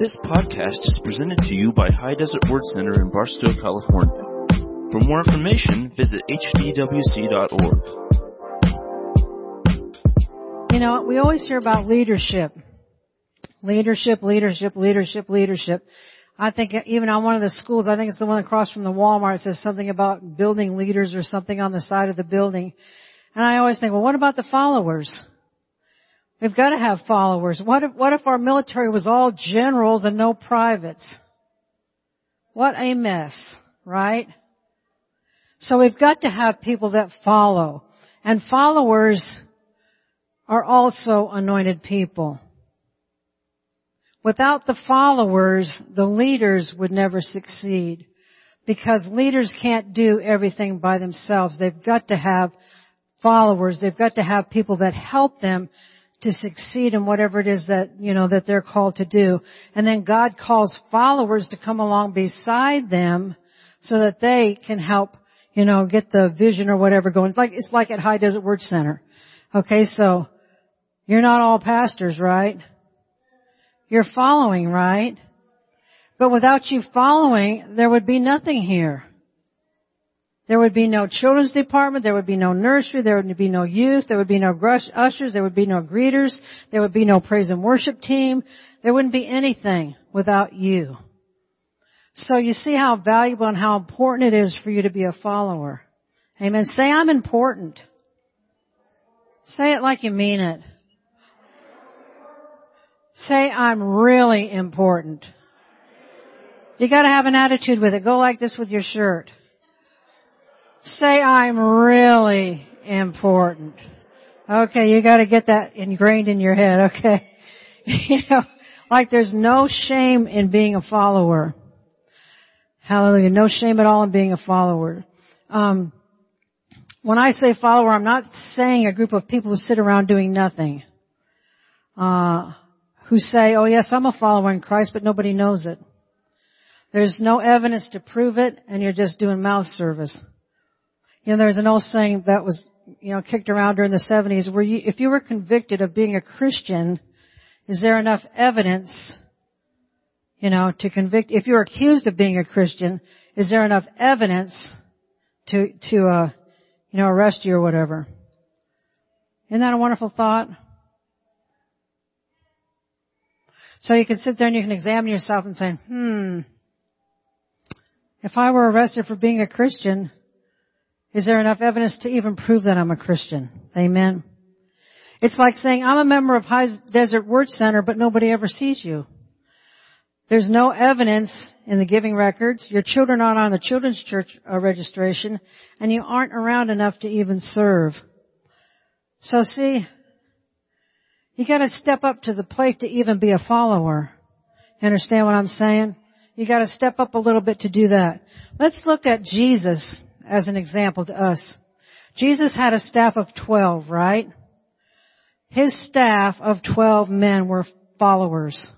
This podcast is presented to you by High Desert Word Center in Barstow, California. For more information, visit hdwc.org. You know, we always hear about leadership. Leadership, leadership, leadership, leadership. I think even on one of the schools, I think it's the one across from the Walmart, it says something about building leaders or something on the side of the building. And I always think, well, what about the followers? We've got to have followers. What if, what if our military was all generals and no privates? What a mess, right? So we've got to have people that follow. And followers are also anointed people. Without the followers, the leaders would never succeed. Because leaders can't do everything by themselves. They've got to have followers. They've got to have people that help them to succeed in whatever it is that, you know, that they're called to do. And then God calls followers to come along beside them so that they can help, you know, get the vision or whatever going. Like, it's like at High Desert Word Center. Okay, so you're not all pastors, right? You're following, right? But without you following, there would be nothing here. There would be no children's department, there would be no nursery, there would be no youth, there would be no ushers, there would be no greeters, there would be no praise and worship team. There wouldn't be anything without you. So you see how valuable and how important it is for you to be a follower. Amen. Say I'm important. Say it like you mean it. Say I'm really important. You gotta have an attitude with it. Go like this with your shirt. Say I'm really important. Okay, you gotta get that ingrained in your head, okay? you know, like there's no shame in being a follower. Hallelujah. No shame at all in being a follower. Um, when I say follower, I'm not saying a group of people who sit around doing nothing. Uh, who say, oh yes, I'm a follower in Christ, but nobody knows it. There's no evidence to prove it, and you're just doing mouth service. You know, there's an old saying that was, you know, kicked around during the 70s where you, if you were convicted of being a Christian, is there enough evidence, you know, to convict, if you're accused of being a Christian, is there enough evidence to, to, uh, you know, arrest you or whatever? Isn't that a wonderful thought? So you can sit there and you can examine yourself and say, hmm, if I were arrested for being a Christian, is there enough evidence to even prove that I'm a Christian? Amen. It's like saying, I'm a member of High Desert Word Center, but nobody ever sees you. There's no evidence in the giving records. Your children aren't on the children's church uh, registration, and you aren't around enough to even serve. So see, you gotta step up to the plate to even be a follower. You understand what I'm saying? You gotta step up a little bit to do that. Let's look at Jesus as an example to us. Jesus had a staff of 12, right? His staff of 12 men were followers.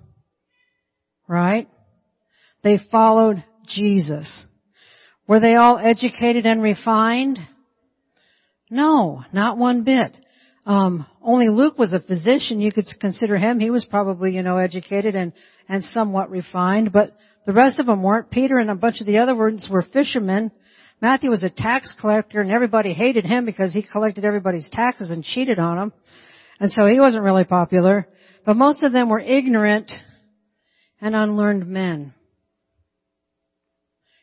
Right? They followed Jesus. Were they all educated and refined? No, not one bit. Um, only Luke was a physician. You could consider him. He was probably, you know, educated and, and somewhat refined, but the rest of them weren't. Peter and a bunch of the other ones were fishermen. Matthew was a tax collector and everybody hated him because he collected everybody's taxes and cheated on them. And so he wasn't really popular. But most of them were ignorant and unlearned men.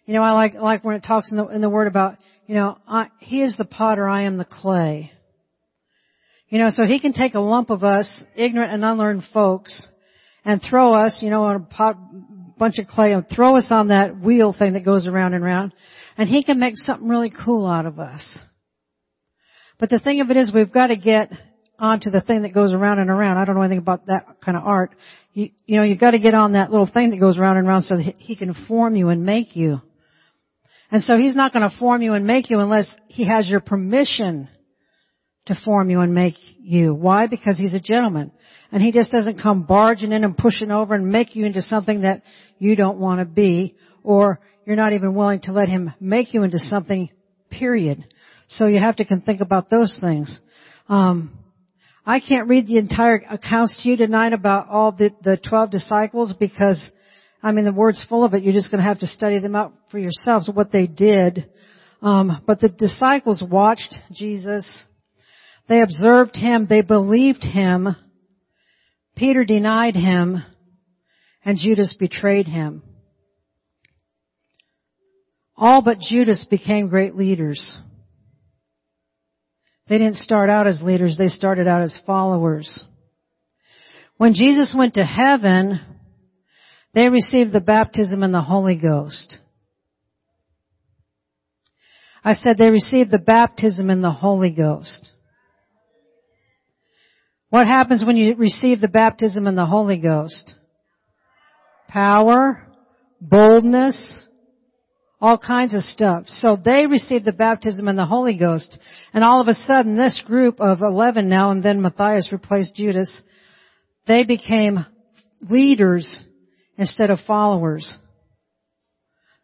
You know, I like, like when it talks in the, in the word about, you know, I, he is the potter, I am the clay. You know, so he can take a lump of us, ignorant and unlearned folks, and throw us, you know, on a pot, bunch of clay and throw us on that wheel thing that goes around and around. And He can make something really cool out of us. But the thing of it is we've got to get onto the thing that goes around and around. I don't know anything about that kind of art. You, you know, you've got to get on that little thing that goes around and around so that He can form you and make you. And so He's not going to form you and make you unless He has your permission to form you and make you. Why? Because He's a gentleman. And He just doesn't come barging in and pushing over and make you into something that you don't want to be or you're not even willing to let Him make you into something, period. So you have to think about those things. Um, I can't read the entire accounts to you tonight about all the, the 12 disciples because, I mean, the word's full of it. You're just going to have to study them out for yourselves, what they did. Um, but the disciples watched Jesus. They observed him. They believed him. Peter denied him and Judas betrayed him. All but Judas became great leaders. They didn't start out as leaders, they started out as followers. When Jesus went to heaven, they received the baptism in the Holy Ghost. I said they received the baptism in the Holy Ghost. What happens when you receive the baptism in the Holy Ghost? Power, boldness, all kinds of stuff. So they received the baptism in the Holy Ghost. And all of a sudden, this group of 11 now, and then Matthias replaced Judas, they became leaders instead of followers.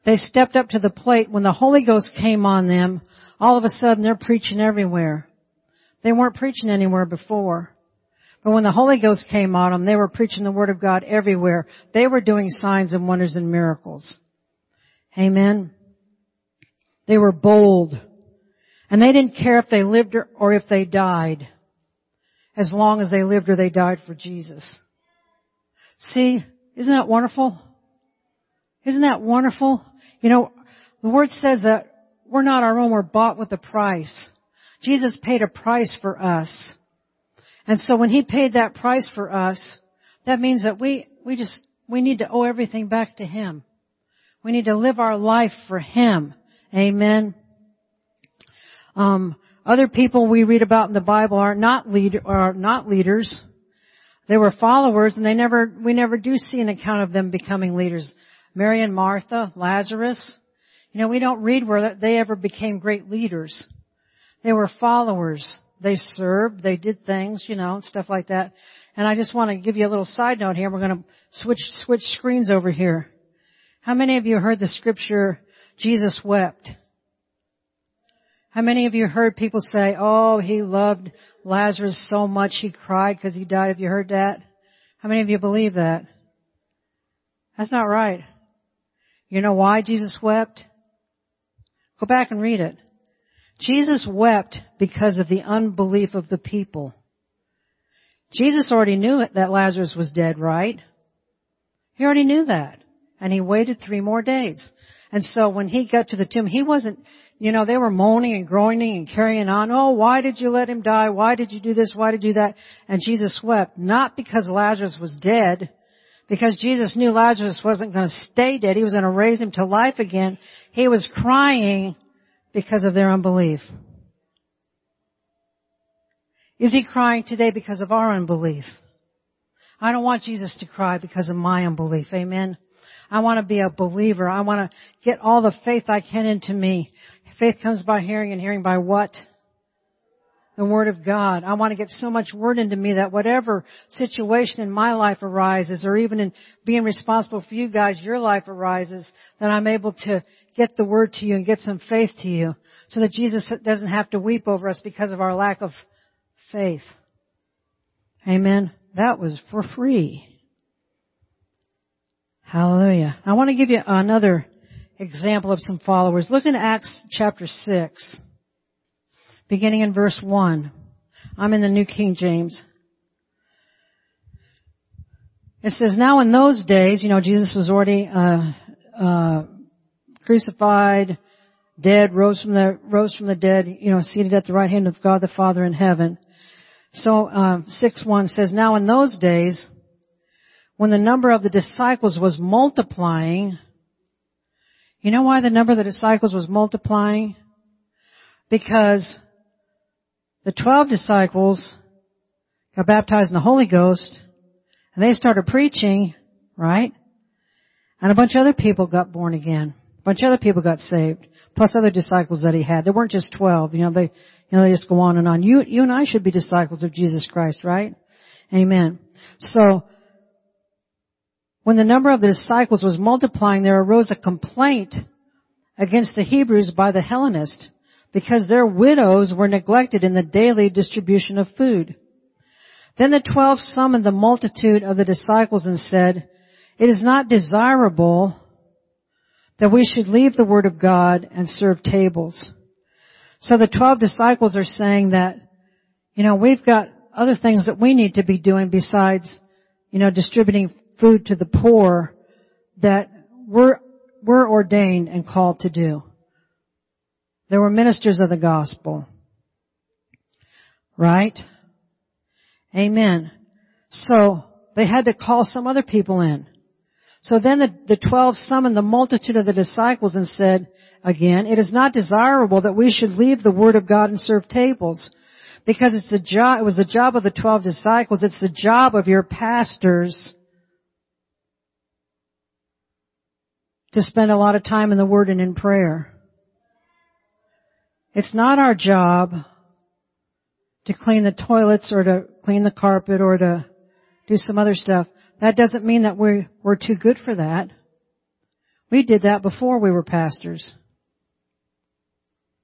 They stepped up to the plate. When the Holy Ghost came on them, all of a sudden they're preaching everywhere. They weren't preaching anywhere before. But when the Holy Ghost came on them, they were preaching the Word of God everywhere. They were doing signs and wonders and miracles. Amen. They were bold. And they didn't care if they lived or if they died. As long as they lived or they died for Jesus. See, isn't that wonderful? Isn't that wonderful? You know, the Word says that we're not our own, we're bought with a price. Jesus paid a price for us. And so when He paid that price for us, that means that we, we just, we need to owe everything back to Him. We need to live our life for Him. Amen. Um, other people we read about in the Bible are not lead, are not leaders. They were followers and they never, we never do see an account of them becoming leaders. Mary and Martha, Lazarus. You know, we don't read where they ever became great leaders. They were followers. They served, they did things, you know, stuff like that. And I just want to give you a little side note here. We're going to switch, switch screens over here. How many of you heard the scripture, Jesus wept? How many of you heard people say, oh, he loved Lazarus so much he cried because he died? Have you heard that? How many of you believe that? That's not right. You know why Jesus wept? Go back and read it. Jesus wept because of the unbelief of the people. Jesus already knew that Lazarus was dead, right? He already knew that. And he waited three more days. And so when he got to the tomb, he wasn't, you know, they were moaning and groaning and carrying on. Oh, why did you let him die? Why did you do this? Why did you do that? And Jesus wept, not because Lazarus was dead, because Jesus knew Lazarus wasn't going to stay dead. He was going to raise him to life again. He was crying because of their unbelief. Is he crying today because of our unbelief? I don't want Jesus to cry because of my unbelief. Amen. I want to be a believer. I want to get all the faith I can into me. Faith comes by hearing and hearing by what? The Word of God. I want to get so much Word into me that whatever situation in my life arises, or even in being responsible for you guys, your life arises, that I'm able to get the Word to you and get some faith to you, so that Jesus doesn't have to weep over us because of our lack of faith. Amen. That was for free. Hallelujah. I want to give you another example of some followers. Look in Acts chapter 6, beginning in verse 1. I'm in the New King James. It says, now in those days, you know, Jesus was already, uh, uh, crucified, dead, rose from the, rose from the dead, you know, seated at the right hand of God the Father in heaven. So, uh, 6-1 says, now in those days, when the number of the disciples was multiplying, you know why the number of the disciples was multiplying? Because the twelve disciples got baptized in the Holy Ghost and they started preaching, right? And a bunch of other people got born again. Bunch of other people got saved. Plus other disciples that he had. There weren't just twelve. You know, they, you know, they just go on and on. You, you and I should be disciples of Jesus Christ, right? Amen. So, when the number of the disciples was multiplying, there arose a complaint against the Hebrews by the Hellenists because their widows were neglected in the daily distribution of food. Then the twelve summoned the multitude of the disciples and said, It is not desirable that we should leave the word of God and serve tables. So the twelve disciples are saying that, you know, we've got other things that we need to be doing besides, you know, distributing food to the poor that we're, we're ordained and called to do. They were ministers of the gospel. Right? Amen. So, they had to call some other people in. So then the, the twelve summoned the multitude of the disciples and said, again, it is not desirable that we should leave the word of God and serve tables. Because it's the job, it was the job of the twelve disciples, it's the job of your pastors to spend a lot of time in the Word and in prayer. It's not our job to clean the toilets or to clean the carpet or to do some other stuff. That doesn't mean that we're, we're too good for that. We did that before we were pastors.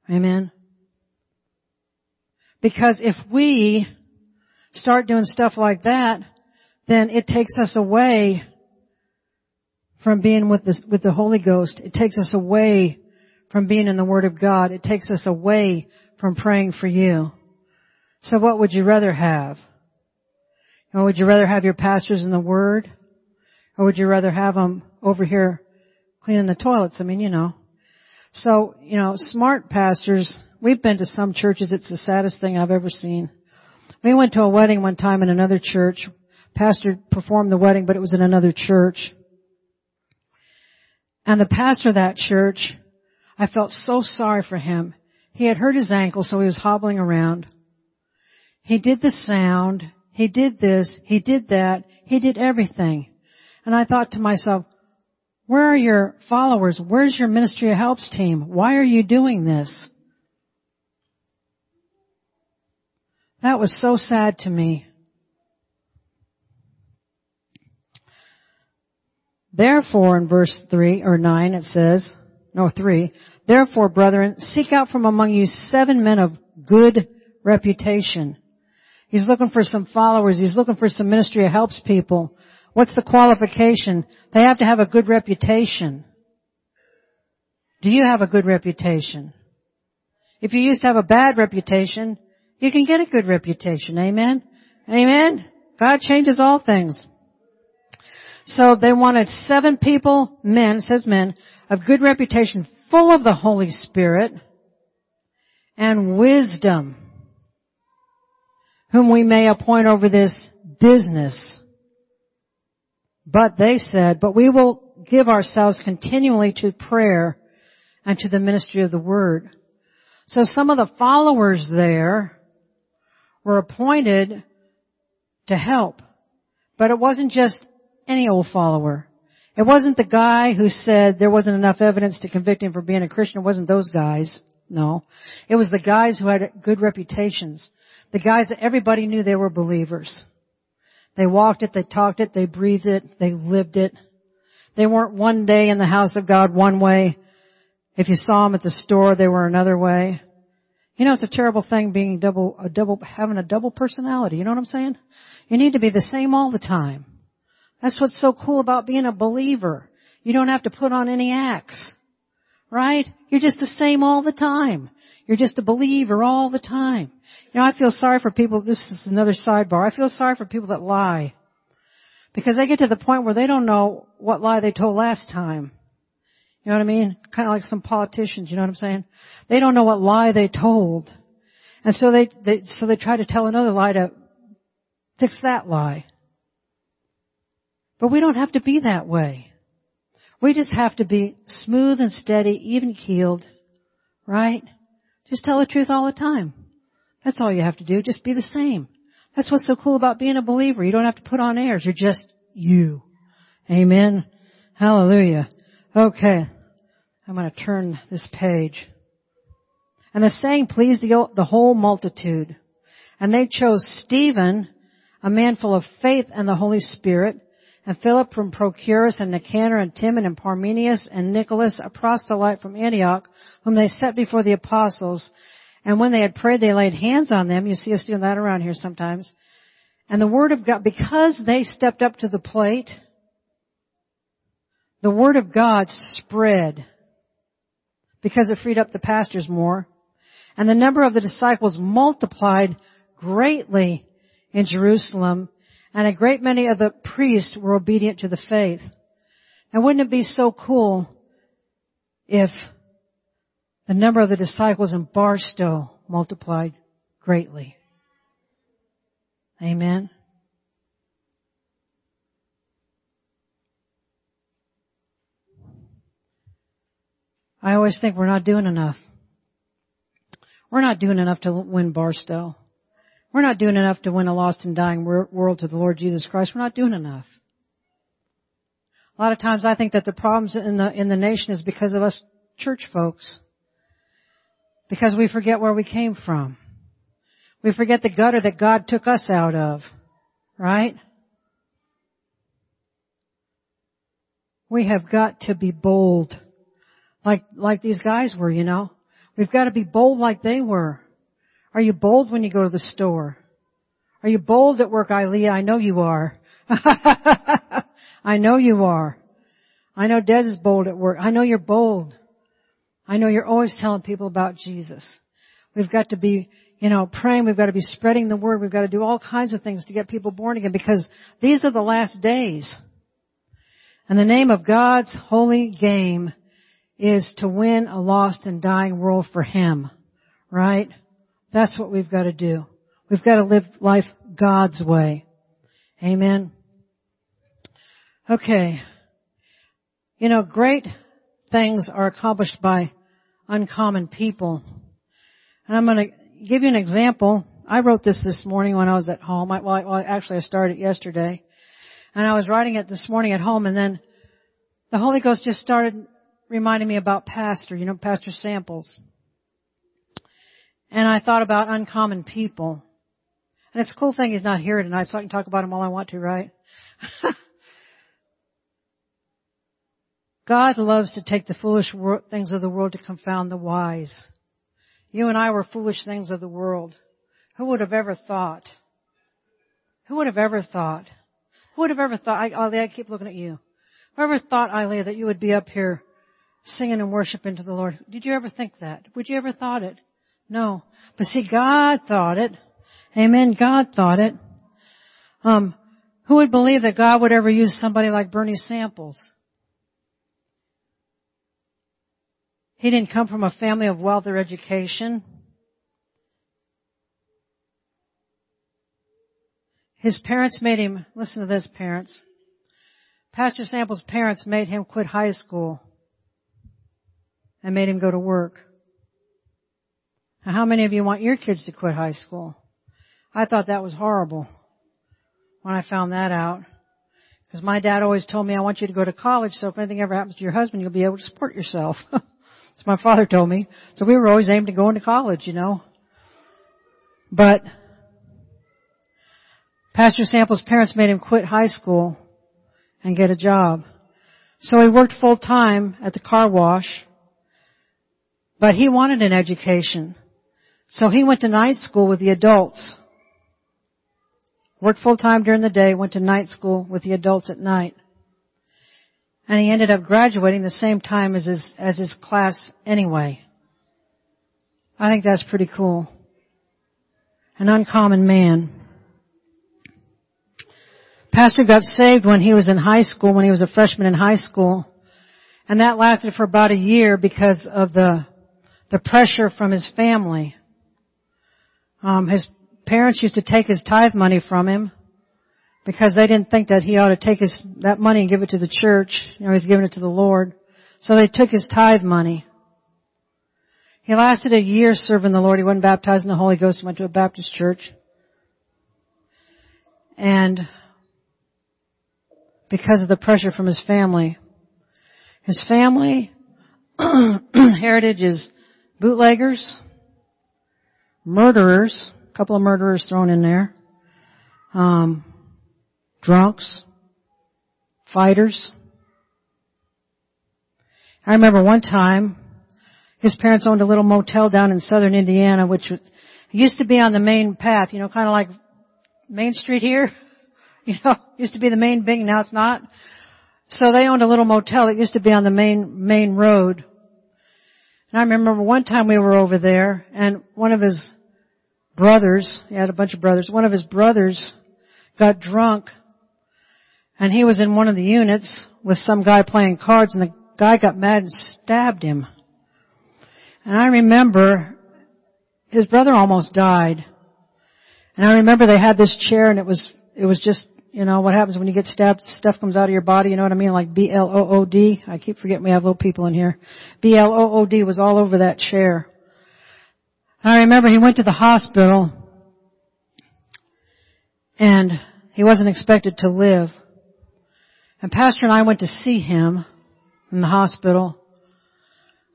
Amen. Because if we start doing stuff like that, then it takes us away from being with the, with the Holy Ghost. It takes us away from being in the Word of God. It takes us away from praying for you. So what would you rather have? Or would you rather have your pastors in the Word? Or would you rather have them over here cleaning the toilets? I mean, you know. So, you know, smart pastors, we've been to some churches, it's the saddest thing I've ever seen. We went to a wedding one time in another church. Pastor performed the wedding, but it was in another church. And the pastor of that church, I felt so sorry for him. He had hurt his ankle, so he was hobbling around. He did the sound. He did this. He did that. He did everything. And I thought to myself, where are your followers? Where's your ministry of helps team? Why are you doing this? That was so sad to me. Therefore, in verse 3 or 9 it says, no 3, Therefore, brethren, seek out from among you seven men of good reputation. He's looking for some followers. He's looking for some ministry that helps people. What's the qualification? They have to have a good reputation. Do you have a good reputation? If you used to have a bad reputation, you can get a good reputation. Amen? Amen? God changes all things. So they wanted seven people, men, says men, of good reputation, full of the Holy Spirit and wisdom, whom we may appoint over this business. But they said, but we will give ourselves continually to prayer and to the ministry of the word. So some of the followers there were appointed to help. But it wasn't just any old follower. It wasn't the guy who said there wasn't enough evidence to convict him for being a Christian. It wasn't those guys. No. It was the guys who had good reputations. The guys that everybody knew they were believers. They walked it, they talked it, they breathed it, they lived it. They weren't one day in the house of God one way. If you saw them at the store, they were another way. You know, it's a terrible thing being double, a double, having a double personality. You know what I'm saying? You need to be the same all the time. That's what's so cool about being a believer. You don't have to put on any acts. Right? You're just the same all the time. You're just a believer all the time. You know, I feel sorry for people, this is another sidebar, I feel sorry for people that lie. Because they get to the point where they don't know what lie they told last time. You know what I mean? Kind of like some politicians, you know what I'm saying? They don't know what lie they told. And so they, they so they try to tell another lie to fix that lie. But we don't have to be that way. We just have to be smooth and steady, even keeled, right? Just tell the truth all the time. That's all you have to do. Just be the same. That's what's so cool about being a believer. You don't have to put on airs. You're just you. Amen. Hallelujah. Okay. I'm going to turn this page. And the saying pleased the, the whole multitude. And they chose Stephen, a man full of faith and the Holy Spirit, and Philip from Prochorus, and Nicanor, and Timon, and Parmenas, and Nicholas, a proselyte from Antioch, whom they set before the apostles. And when they had prayed, they laid hands on them. You see us doing that around here sometimes. And the Word of God, because they stepped up to the plate, the Word of God spread because it freed up the pastors more. And the number of the disciples multiplied greatly in Jerusalem, and a great many of the priests were obedient to the faith. And wouldn't it be so cool if the number of the disciples in Barstow multiplied greatly? Amen. I always think we're not doing enough. We're not doing enough to win Barstow. We're not doing enough to win a lost and dying world to the Lord Jesus Christ. We're not doing enough. A lot of times I think that the problems in the, in the nation is because of us church folks. Because we forget where we came from. We forget the gutter that God took us out of. Right? We have got to be bold. Like, like these guys were, you know. We've got to be bold like they were. Are you bold when you go to the store? Are you bold at work, Ilea? I know you are. I know you are. I know Des is bold at work. I know you're bold. I know you're always telling people about Jesus. We've got to be, you know, praying. We've got to be spreading the word. We've got to do all kinds of things to get people born again because these are the last days. And the name of God's holy game is to win a lost and dying world for Him. Right? That's what we've got to do. We've got to live life God's way. Amen. Okay. You know, great things are accomplished by uncommon people. And I'm going to give you an example. I wrote this this morning when I was at home. I, well, actually I started yesterday. And I was writing it this morning at home and then the Holy Ghost just started reminding me about Pastor, you know, Pastor Samples. And I thought about uncommon people. And it's a cool thing he's not here tonight, so I can talk about him all I want to, right? God loves to take the foolish things of the world to confound the wise. You and I were foolish things of the world. Who would have ever thought? Who would have ever thought? Who would have ever thought? I, I keep looking at you. Whoever thought, Ilea, that you would be up here singing and worshiping to the Lord. Did you ever think that? Would you ever thought it? No. But see, God thought it. Amen. God thought it. Um, who would believe that God would ever use somebody like Bernie Samples? He didn't come from a family of wealth or education. His parents made him, listen to this parents. Pastor Sample's parents made him quit high school and made him go to work. How many of you want your kids to quit high school? I thought that was horrible when I found that out. Because my dad always told me, I want you to go to college so if anything ever happens to your husband, you'll be able to support yourself. That's my father told me. So we were always aimed to go into college, you know. But Pastor Sample's parents made him quit high school and get a job. So he worked full time at the car wash but he wanted an education. So he went to night school with the adults. Worked full time during the day, went to night school with the adults at night. And he ended up graduating the same time as his, as his class anyway. I think that's pretty cool. An uncommon man. Pastor got saved when he was in high school, when he was a freshman in high school. And that lasted for about a year because of the the pressure from his family. Um, his parents used to take his tithe money from him because they didn't think that he ought to take his that money and give it to the church. You know, he's giving it to the Lord. So they took his tithe money. He lasted a year serving the Lord. He wasn't baptized in the Holy Ghost. He went to a Baptist church. And because of the pressure from his family, his family heritage is bootleggers, murderers, a couple of murderers thrown in there, um, drunks, fighters. I remember one time, his parents owned a little motel down in southern Indiana, which used to be on the main path, you know, kind of like Main Street here. You know, used to be the main big, now it's not. So they owned a little motel that used to be on the main, main road. And I remember one time we were over there and one of his brothers, he had a bunch of brothers, one of his brothers got drunk and he was in one of the units with some guy playing cards and the guy got mad and stabbed him. And I remember his brother almost died. And I remember they had this chair and it was, it was just, you know, what happens when you get stabbed, stuff comes out of your body, you know what I mean? Like B-L-O-O-D. I keep forgetting we have little people in here. B-L-O-O-D was all over that chair. I remember he went to the hospital and he wasn't expected to live. And Pastor and I went to see him in the hospital.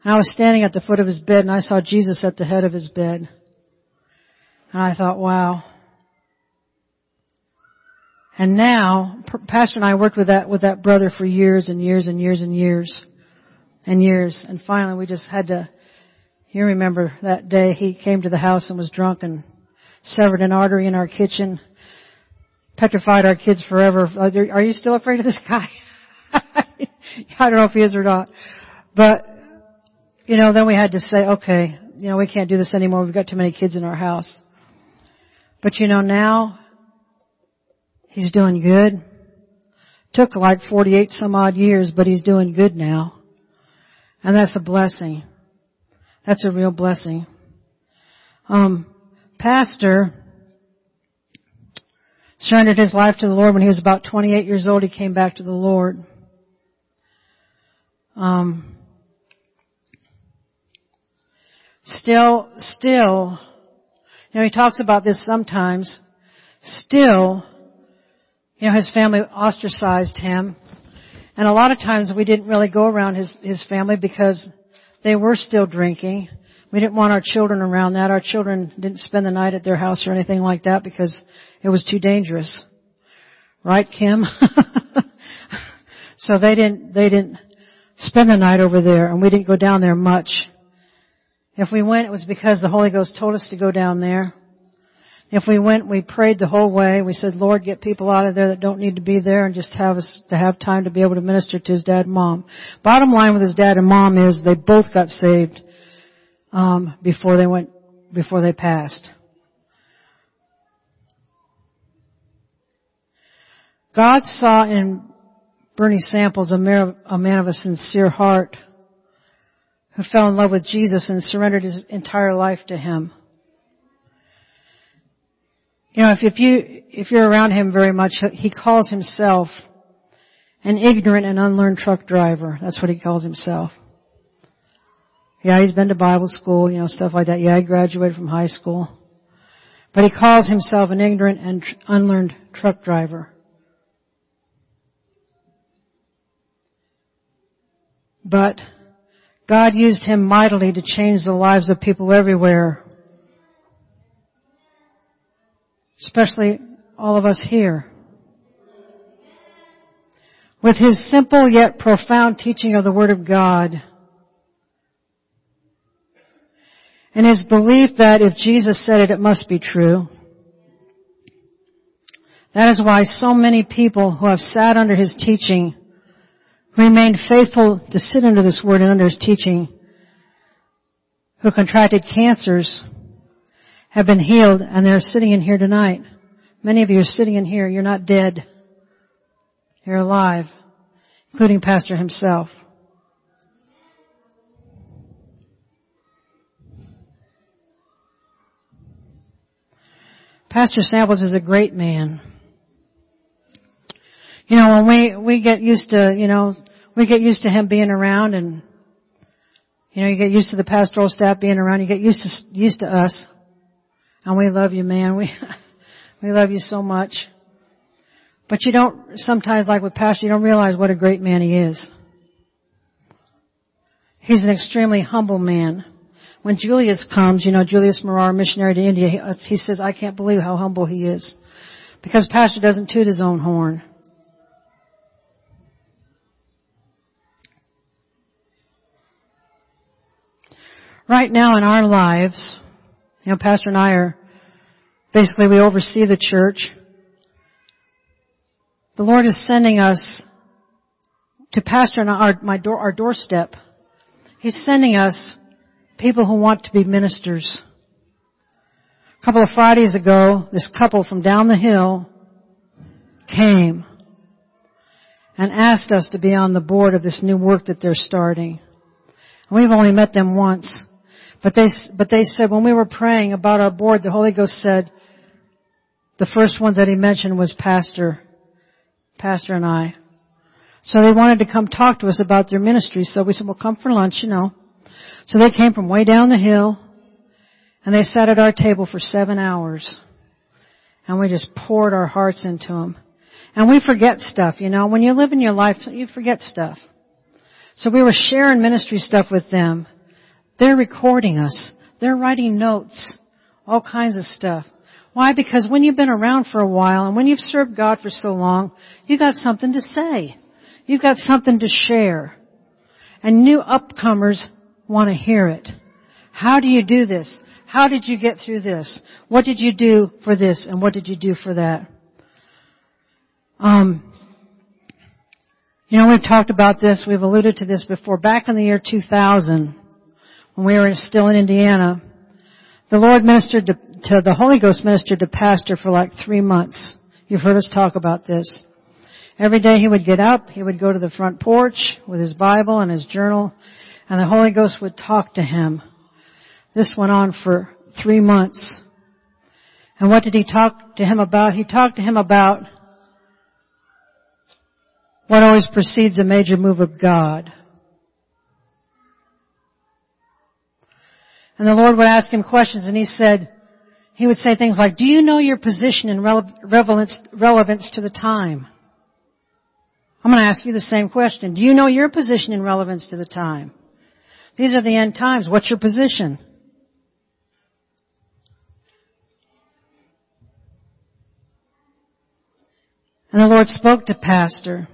And I was standing at the foot of his bed and I saw Jesus at the head of his bed. And I thought, wow. And now, Pastor and I worked with that, with that brother for years and years and years and years and years. And finally we just had to, you remember that day he came to the house and was drunk and severed an artery in our kitchen, petrified our kids forever. Are you still afraid of this guy? I don't know if he is or not. But, you know, then we had to say, okay, you know, we can't do this anymore. We've got too many kids in our house. But you know, now, he's doing good. Took like 48 some odd years, but he's doing good now. And that's a blessing. That's a real blessing. Um, pastor surrendered his life to the Lord when he was about 28 years old. He came back to the Lord. Um, still, still, you know, he talks about this sometimes. Still, you know, his family ostracized him. And a lot of times we didn't really go around his, his family because they were still drinking. We didn't want our children around that. Our children didn't spend the night at their house or anything like that because it was too dangerous. Right, Kim? so they didn't, they didn't, spend the night over there and we didn't go down there much. If we went, it was because the Holy Ghost told us to go down there. If we went, we prayed the whole way. We said, Lord, get people out of there that don't need to be there and just have us to have time to be able to minister to his dad and mom. Bottom line with his dad and mom is they both got saved um, before they went before they passed. God saw in Bernie Samples, a man, a man of a sincere heart, who fell in love with Jesus and surrendered his entire life to Him. You know, if, if you, if you're around him very much, he calls himself an ignorant and unlearned truck driver. That's what he calls himself. Yeah, he's been to Bible school, you know, stuff like that. Yeah, he graduated from high school. But he calls himself an ignorant and unlearned truck driver. But God used him mightily to change the lives of people everywhere. Especially all of us here. With his simple yet profound teaching of the Word of God, and his belief that if Jesus said it, it must be true. That is why so many people who have sat under his teaching remained faithful to sit under this word and under his teaching, who contracted cancers, have been healed, and they're sitting in here tonight. Many of you are sitting in here. You're not dead. You're alive, including Pastor himself. Pastor Samples is a great man. You know, when we, we get used to, you know, we get used to him being around and, you know, you get used to the pastoral staff being around, you get used to, used to us. And we love you, man. We, we love you so much. But you don't, sometimes like with Pastor, you don't realize what a great man he is. He's an extremely humble man. When Julius comes, you know, Julius Marar, missionary to India, he, uh, he says, I can't believe how humble he is. Because Pastor doesn't toot his own horn. right now in our lives, you know, Pastor and I are, basically we oversee the church. the Lord is sending us to pastor our, my door, our doorstep. He's sending us people who want to be ministers. A couple of Fridays ago, this couple from down the hill came and asked us to be on the board of this new work that they're starting. And we've only met them once. But they, but they said when we were praying about our board, the Holy Ghost said, the first one that he mentioned was Pastor, Pastor and I. So they wanted to come talk to us about their ministry. So we said, well come for lunch, you know. So they came from way down the hill and they sat at our table for seven hours. And we just poured our hearts into them. And we forget stuff, you know. When you live in your life, you forget stuff. So we were sharing ministry stuff with them. They're recording us. They're writing notes. All kinds of stuff. Why? Because when you've been around for a while and when you've served God for so long, you've got something to say. You've got something to share. And new upcomers want to hear it. How do you do this? How did you get through this? What did you do for this and what did you do for that? Um, you know, we've talked about this, we've alluded to this before. Back in the year 2000, when we were still in Indiana, the Lord ministered to, to, the Holy Ghost ministered to pastor for like three months. You've heard us talk about this. Every day he would get up, he would go to the front porch with his Bible and his journal, and the Holy Ghost would talk to him. This went on for three months. And what did he talk to him about? He talked to him about what always precedes a major move of God. And the Lord would ask him questions and he said, he would say things like, do you know your position and relevance, relevance to the time? I'm going to ask you the same question. Do you know your position and relevance to the time? These are the end times. What's your position? And the Lord spoke to Pastor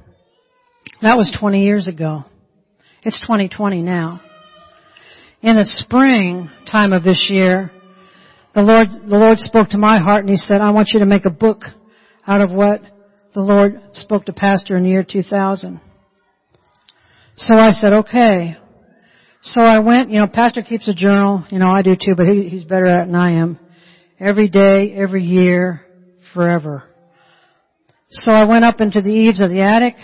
that was 20 years ago. It's 2020 now. In the spring time of this year, the Lord, the Lord spoke to my heart and He said, I want you to make a book out of what the Lord spoke to Pastor in the year 2000. So I said, okay. So I went, you know, Pastor keeps a journal, you know, I do too, but he, he's better at it than I am. Every day, every year, forever. So I went up into the eaves of the attic,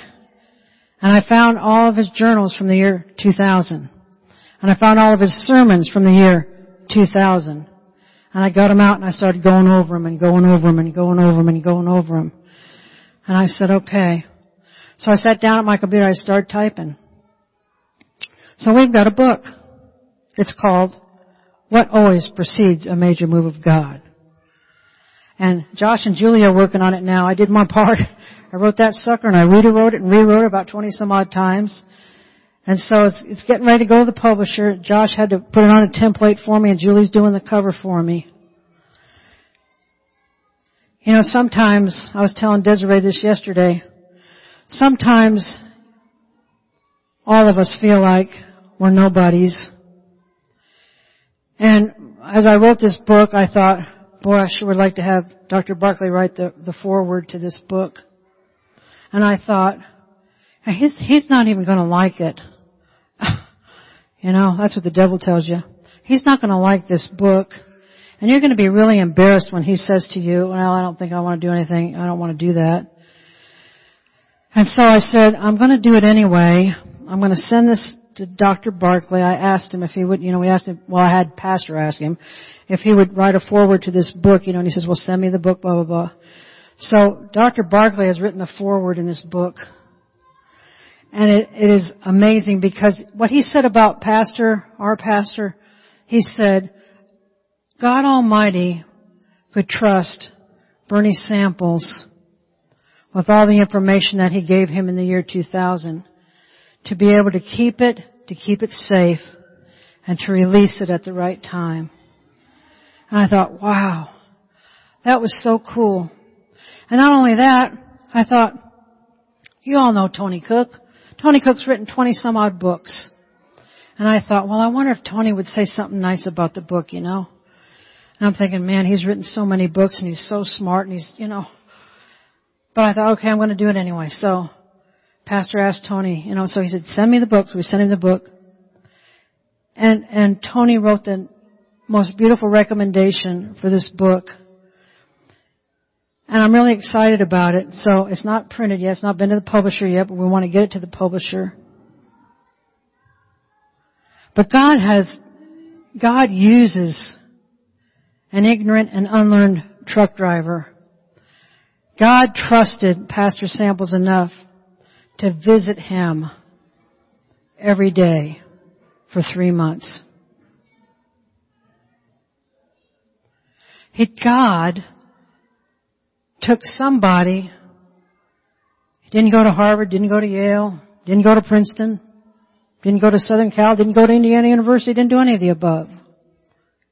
and I found all of his journals from the year 2000. And I found all of his sermons from the year 2000. And I got them out and I started going over them and going over them and going over them and going over them. And I said, okay. So I sat down at my computer, I started typing. So we've got a book. It's called What Always Precedes a Major Move of God. And Josh and Julie are working on it now. I did my part. I wrote that sucker and I rewrote it and rewrote it about 20 some odd times. And so it's, it's getting ready to go to the publisher. Josh had to put it on a template for me and Julie's doing the cover for me. You know, sometimes, I was telling Desiree this yesterday, sometimes all of us feel like we're nobodies. And as I wrote this book, I thought, boy, I sure would like to have Dr. Barclay write the, the foreword to this book. And I thought, he's, he's not even going to like it. You know, that's what the devil tells you. He's not going to like this book. And you're going to be really embarrassed when he says to you, well, I don't think I want to do anything. I don't want to do that. And so I said, I'm going to do it anyway. I'm going to send this to Dr. Barclay. I asked him if he would, you know, we asked him, well, I had Pastor ask him if he would write a foreword to this book, you know, and he says, well, send me the book, blah, blah, blah. So Dr. Barclay has written the foreword in this book. And it, it is amazing because what he said about pastor, our pastor, he said, God Almighty could trust Bernie Samples with all the information that he gave him in the year 2000 to be able to keep it, to keep it safe, and to release it at the right time. And I thought, wow, that was so cool. And not only that, I thought, you all know Tony Cook. Tony Cook's written 20 some odd books. And I thought, well, I wonder if Tony would say something nice about the book, you know. And I'm thinking, man, he's written so many books and he's so smart and he's, you know. But I thought, okay, I'm going to do it anyway. So, Pastor asked Tony, you know, so he said, send me the book. So we sent him the book. And, and Tony wrote the most beautiful recommendation for this book. And I'm really excited about it. So it's not printed yet. It's not been to the publisher yet, but we want to get it to the publisher. But God has, God uses an ignorant and unlearned truck driver. God trusted Pastor Samples enough to visit him every day for three months. He, God took somebody, didn't go to Harvard, didn't go to Yale, didn't go to Princeton, didn't go to Southern Cal, didn't go to Indiana University, didn't do any of the above.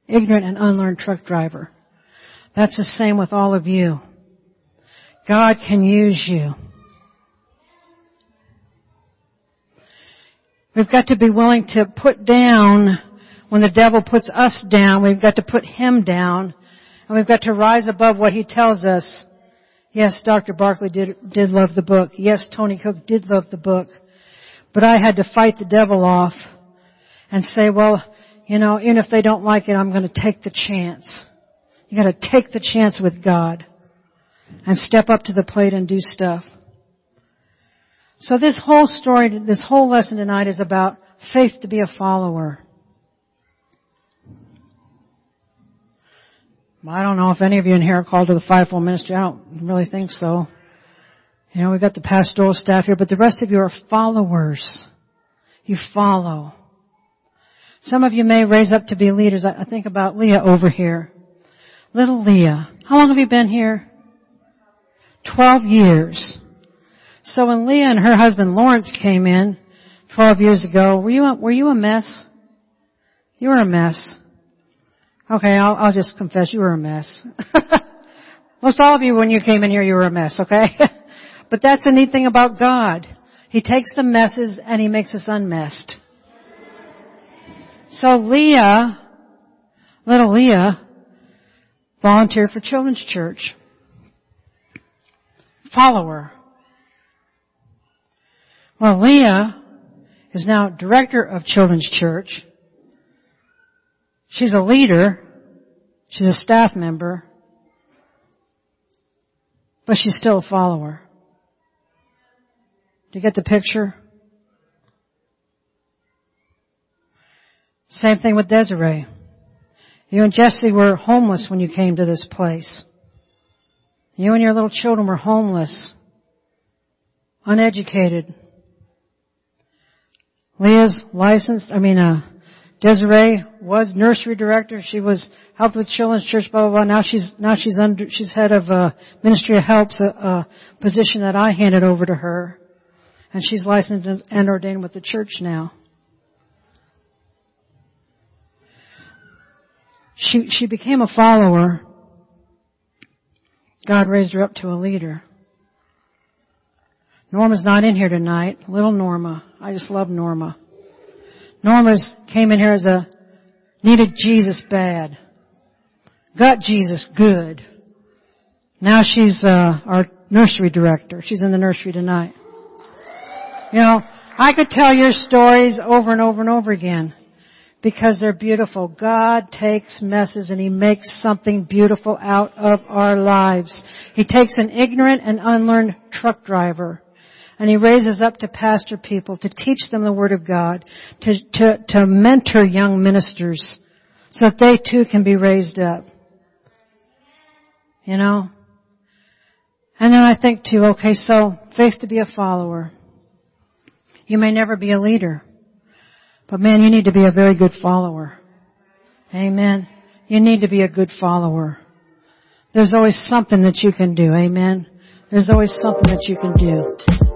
Ignorant and unlearned truck driver. That's the same with all of you. God can use you. We've got to be willing to put down when the devil puts us down, we've got to put him down and we've got to rise above what he tells us. Yes, Dr. Barkley did, did love the book. Yes, Tony Cooke did love the book. But I had to fight the devil off and say, well, you know, even if they don't like it, I'm going to take the chance. You got to take the chance with God and step up to the plate and do stuff. So this whole story, this whole lesson tonight is about faith to be a follower. I don't know if any of you in here are called to the fivefold ministry. I don't really think so. You know, we've got the pastoral staff here, but the rest of you are followers. You follow. Some of you may raise up to be leaders. I think about Leah over here. Little Leah. How long have you been here? Twelve years. So when Leah and her husband Lawrence came in 12 years ago, were you a, were you a mess? You were a mess. Okay, I'll, I'll just confess you were a mess. Most all of you when you came in here you were a mess, okay? but that's the neat thing about God. He takes the messes and He makes us unmessed. So Leah, little Leah, volunteered for Children's Church. Follower. Well, Leah is now director of Children's Church. She's a leader. She's a staff member. But she's still a follower. Do you get the picture? Same thing with Desiree. You and Jesse were homeless when you came to this place. You and your little children were homeless, uneducated. Leah's licensed, I mean, uh, Desiree was nursery director. She was helped with children's church, blah, blah, blah. Now she's, now she's under, she's head of, uh, ministry of helps, a, a position that I handed over to her. And she's licensed and ordained with the church now. She, she became a follower. God raised her up to a leader. Norma's not in here tonight. Little Norma. I just love Norma. Norma's came in here as a needed Jesus bad. Got Jesus good. Now she's uh, our nursery director. She's in the nursery tonight. You know, I could tell your stories over and over and over again because they're beautiful. God takes messes and He makes something beautiful out of our lives. He takes an ignorant and unlearned truck driver and he raises up to pastor people to teach them the Word of God, to, to, to mentor young ministers so that they too can be raised up. You know? And then I think too, okay, so faith to be a follower. You may never be a leader, but man, you need to be a very good follower. Amen. You need to be a good follower. There's always something that you can do. Amen. There's always something that you can do.